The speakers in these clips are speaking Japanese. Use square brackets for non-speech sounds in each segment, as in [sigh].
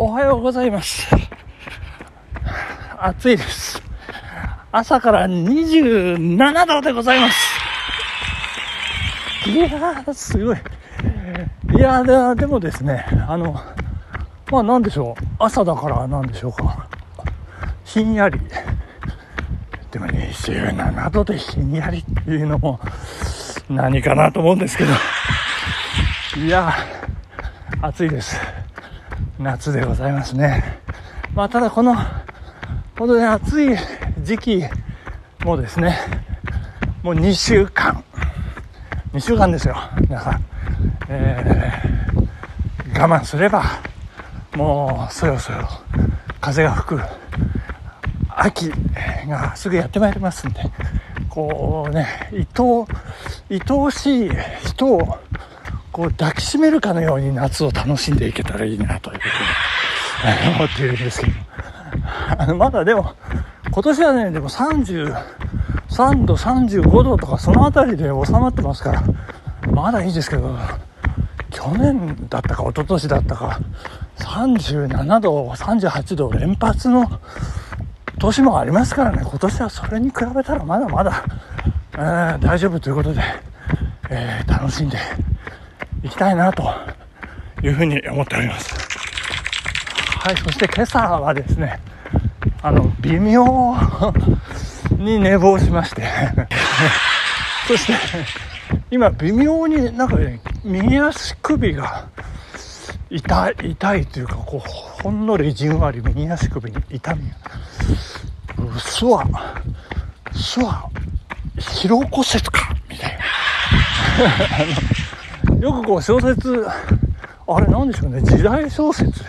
おはようございます。暑いです。朝から27度でございます。いやー、すごい。いやで、もですね、あの、まあなんでしょう。朝だからなんでしょうか。ひんやり。でも27度でひんやりっていうのも何かなと思うんですけど。いやー、暑いです。夏でございますね。まあただこの、本当に暑い時期もですね、もう2週間、2週間ですよ、皆さん。えー、我慢すれば、もうそろそろ風が吹く秋がすぐやってまいりますんで、こうね、愛お、愛おしい人をこう抱きしめるかのように夏を楽しんでいけたらいいなというふうに思っているんですけど、あのまだでも、今年はね、でも33度、35度とかそのあたりで収まってますから、まだいいですけど、去年だったか一昨年だったか、37度、38度連発の年もありますからね、今年はそれに比べたらまだまだ、えー大丈夫ということで、えー楽しんでいきたいなというふうに思っております。はい、そして今朝はですね、あの、微妙に寝坊しまして、[laughs] そして、今微妙になんかね、右足首が痛い、痛いというか、こう、ほんのりじんわり右足首に痛みが、うすわ、すわ、疲労骨折かみたいな。[laughs] よくこう小説、あれなんでしょうね、時代小説で、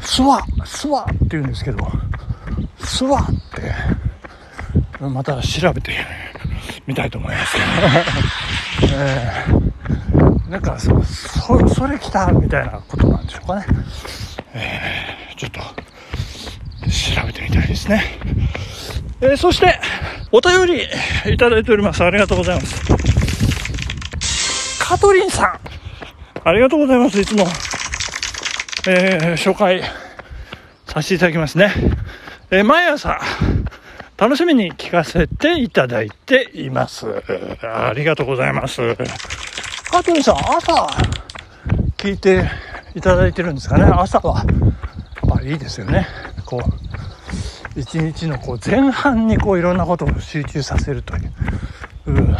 スワ、スワって言うんですけど、スワって、また調べてみたいと思いますけど、[laughs] えーなんかそ、そ、それ来たみたいなことなんでしょうかね。えーちょっと、調べてみたいですね。えーそして、お便りいただいております。ありがとうございます。カトリンさん、ありがとうございます。いつも、えー紹介させていただきますね。えー毎朝、楽しみに聞かせていただいています。ありがとうございます。カトリンさん、朝、聞いていただいてるんですかね。朝は、やっぱりいいですよね。こう、一日のこう前半にこういろんなことを集中させるという。うん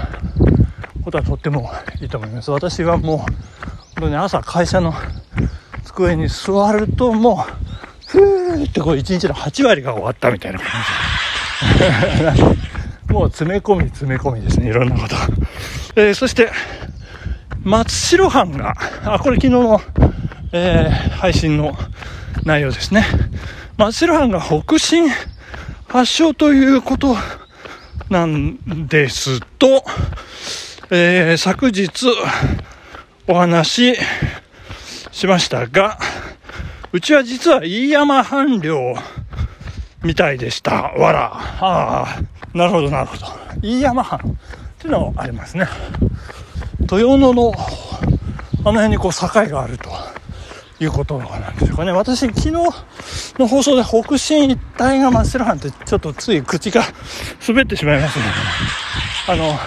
ことはとってもいいと思います。私はもう、本当に朝会社の机に座るともう、ふーってこう一日の8割が終わったみたいな感じ。[laughs] もう詰め込み詰め込みですね、いろんなこと。えーそして、松代藩が、あ、これ昨日の、えー配信の内容ですね。松代藩が北進発祥ということなんですと、えー昨日お話ししましたが、うちは実は飯山藩領みたいでした。わら。ああ、なるほど、なるほど。飯山藩っていうのがありますね。豊野のあの辺にこう境があるということなんでしょうかね。私、昨日の放送で北進一帯が松代藩ってちょっとつい口が滑ってしまいますね。あの、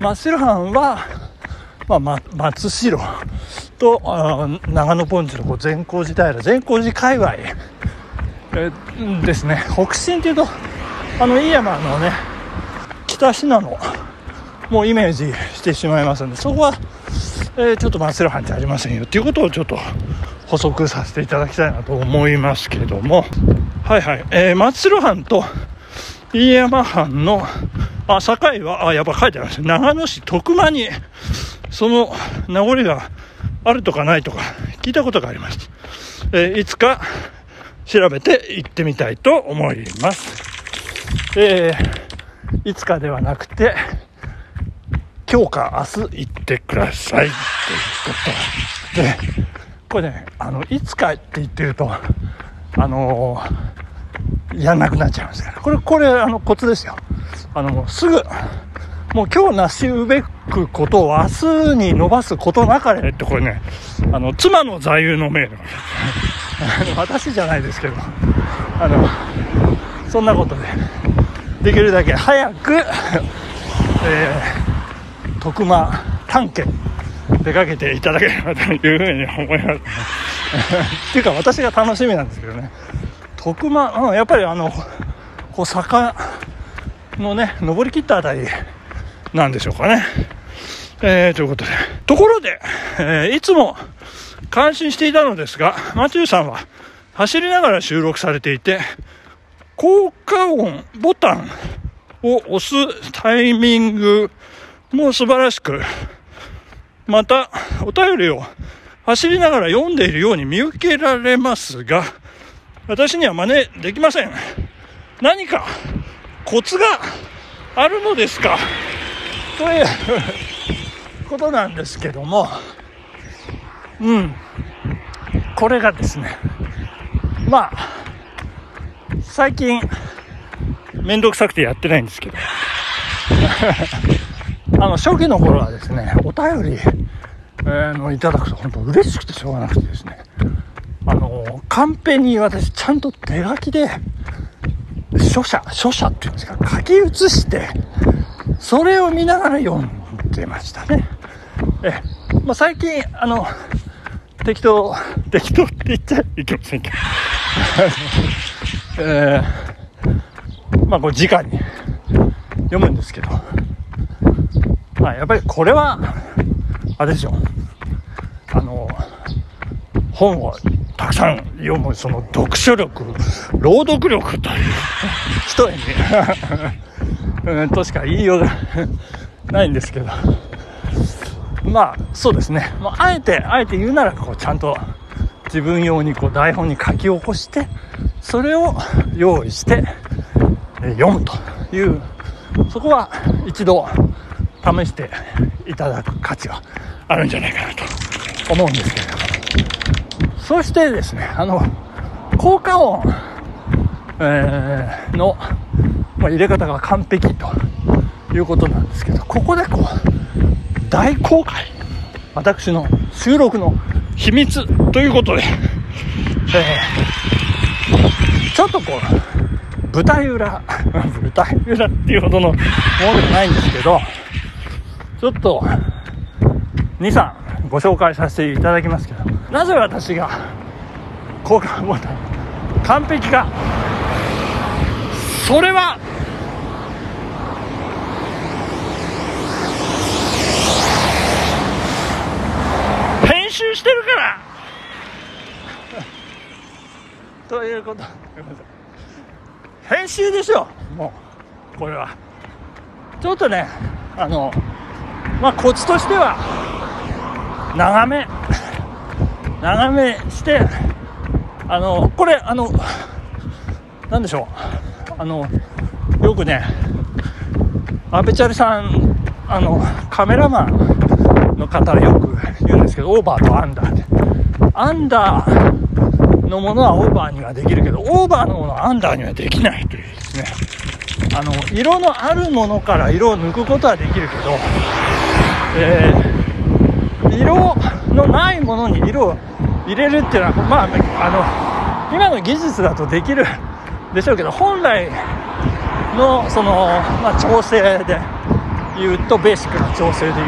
松代藩は、まあ、ま松代と長野盆地のこう善光寺平善光寺界隈えですね。北進っていうとあの飯山のね北信濃もうイメージしてしまいますのでそこは、えーちょっと松代藩じゃありませんよっていうことをちょっと補足させていただきたいなと思いますけれども。はいはい、えー松代藩と飯山藩の、あ、境は、あ、やっぱ書いてあります長野市徳間に、その名残があるとかないとか聞いたことがあります。えーいつか調べて行ってみたいと思います。えーいつかではなくて、今日か明日行ってください。ということで、これね、あの、いつかって言ってると、あのーやんなくなっちゃいますから。これ、これ、あの、コツですよ。あの、すぐ、もう今日なしうべくことを明日に伸ばすことなかれってこれね、あの、妻の座右の銘の、私じゃないですけど、あの、そんなことで、できるだけ早く、えー、徳間探検出かけていただければというふうに思います。[laughs] っていうか私が楽しみなんですけどね。徳間、うん、やっぱりあの、こう坂のね、登り切ったあたりなんでしょうかね。えー、ということで。ところで、えー、いつも感心していたのですが、マチューさんは走りながら収録されていて、効果音ボタンを押すタイミングも素晴らしく、またお便りを走りながら読んでいるように見受けられますが、私には真似できません。何かコツがあるのですか？ということなんですけども、うん。これがですね、まあ、最近、めんどくさくてやってないんですけど、[laughs] あの、初期の頃はですね、お便り、えー、のいただくと本当嬉しくてしょうがなくてですね、あの、カンペに私ちゃんと手書きで、書写、書写っていうんですか、書き写して、それを見ながら読んでましたね。え、まあ、最近、あの、適当、適当って言っちゃいけませんけど、[laughs] えー、まあこれ直に読むんですけど、まあやっぱりこれは、あれでしょう。あの、本をたくさん読むその読書力、朗読力という人に、[laughs] うん、としか言いようがないんですけど、まあそうですね、まあ、あえて、あえて言うならこうちゃんと自分用にこう台本に書き起こして、それを用意して、読むというそこは一度試していただく価値があるんじゃないかなと思うんですけれども。そしてですねあの効果音、えー、の、まあ、入れ方が完璧ということなんですけどここでこう大公開。私の収録の秘密ということで、えちょっとこう、舞台裏、[laughs] 舞台裏っていうほどのものでもないんですけど、ちょっと、2、3ご紹介させていただきますけど、なぜ私が効果ボタン完璧か、それは、編集してるからということ。編集でしょ。もうこれは。ちょっとねあのまあコツとしては長め。長めしてあのこれあのなんでしょう。あのよくね阿部チャリさんあのカメラマンの方はよく言うんですけどオーバーとアンダーで。アンダーのものはオーバーにはできるけど、オーバーのものはアンダーにはできないというですね、あの、色のあるものから色を抜くことはできるけど、えー、色のないものに色を入れるっていうのは、まあ、あの、今の技術だとできるでしょうけど、本来の、その、まあ、調整で言うと、ベーシックな調整で言う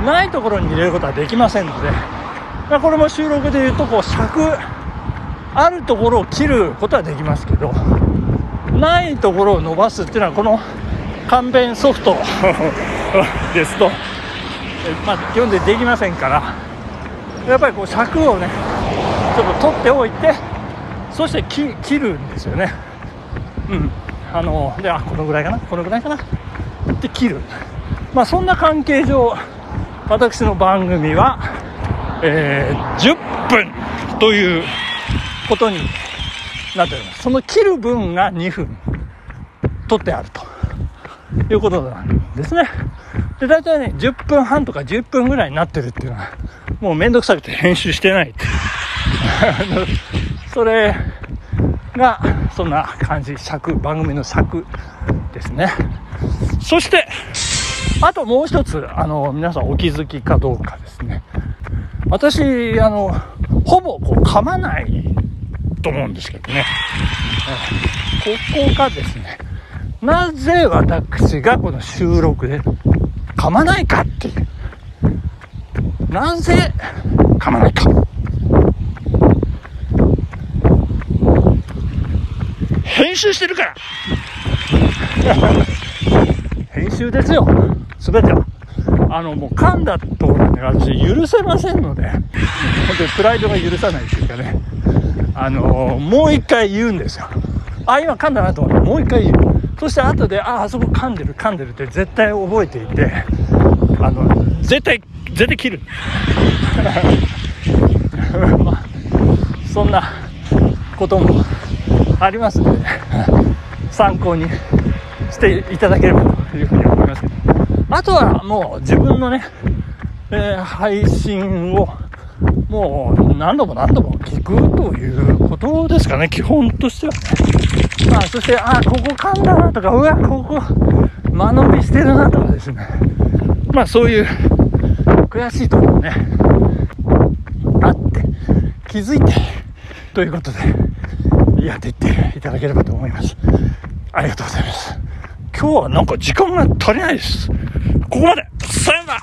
と、ないところに入れることはできませんので、これも収録で言うと、こう、尺、あるところを切ることはできますけどないところを伸ばすっていうのはこの簡便ソフト [laughs] ですと、まあ、基本でできませんからやっぱりこう尺をねちょっと取っておいてそして切るんですよねうんあのであこのぐらいかなこのぐらいかなって切るまあそんな関係上私の番組は、えー、10分ということになっております。その切る分が2分取ってあるということなんですね。で、大体ね、10分半とか10分ぐらいになってるっていうのは、もうめんどくさくて編集してないって。[laughs] それが、そんな感じ、尺、番組の尺ですね。そして、あともう一つ、あの、皆さんお気づきかどうかですね。私、あの、ほぼこう噛まないと思うんですけどね。ここがですね、なぜ私がこの収録で噛まないかっていう。なぜ噛まないか。編集してるから編集ですよ。すべては。あの、もう噛んだとね、私許せませんので、本当にプライドが許さないっていうかね、あの、もう一回言うんですよ。あ、今噛んだなと思ってもう一回言う。そして後で、あ、あそこ噛んでる噛んでるって絶対覚えていて、あの、絶対、絶対切る。[laughs] まあ、そんなこともありますので、参考にしていただければというふうに思いますけど。あとはもう自分のね、えー、配信をもう何度も何度も聞くということですかね、基本としては。まあ、そして、あ、ここ噛んだなとか、うわ、ここ間延びしてるなとかですね。まあ、そういう悔しいところね、あって、気づいて、ということで、やっていっていただければと思います。ありがとうございます。今日はなんか時間が足りないです。ここまでさよなら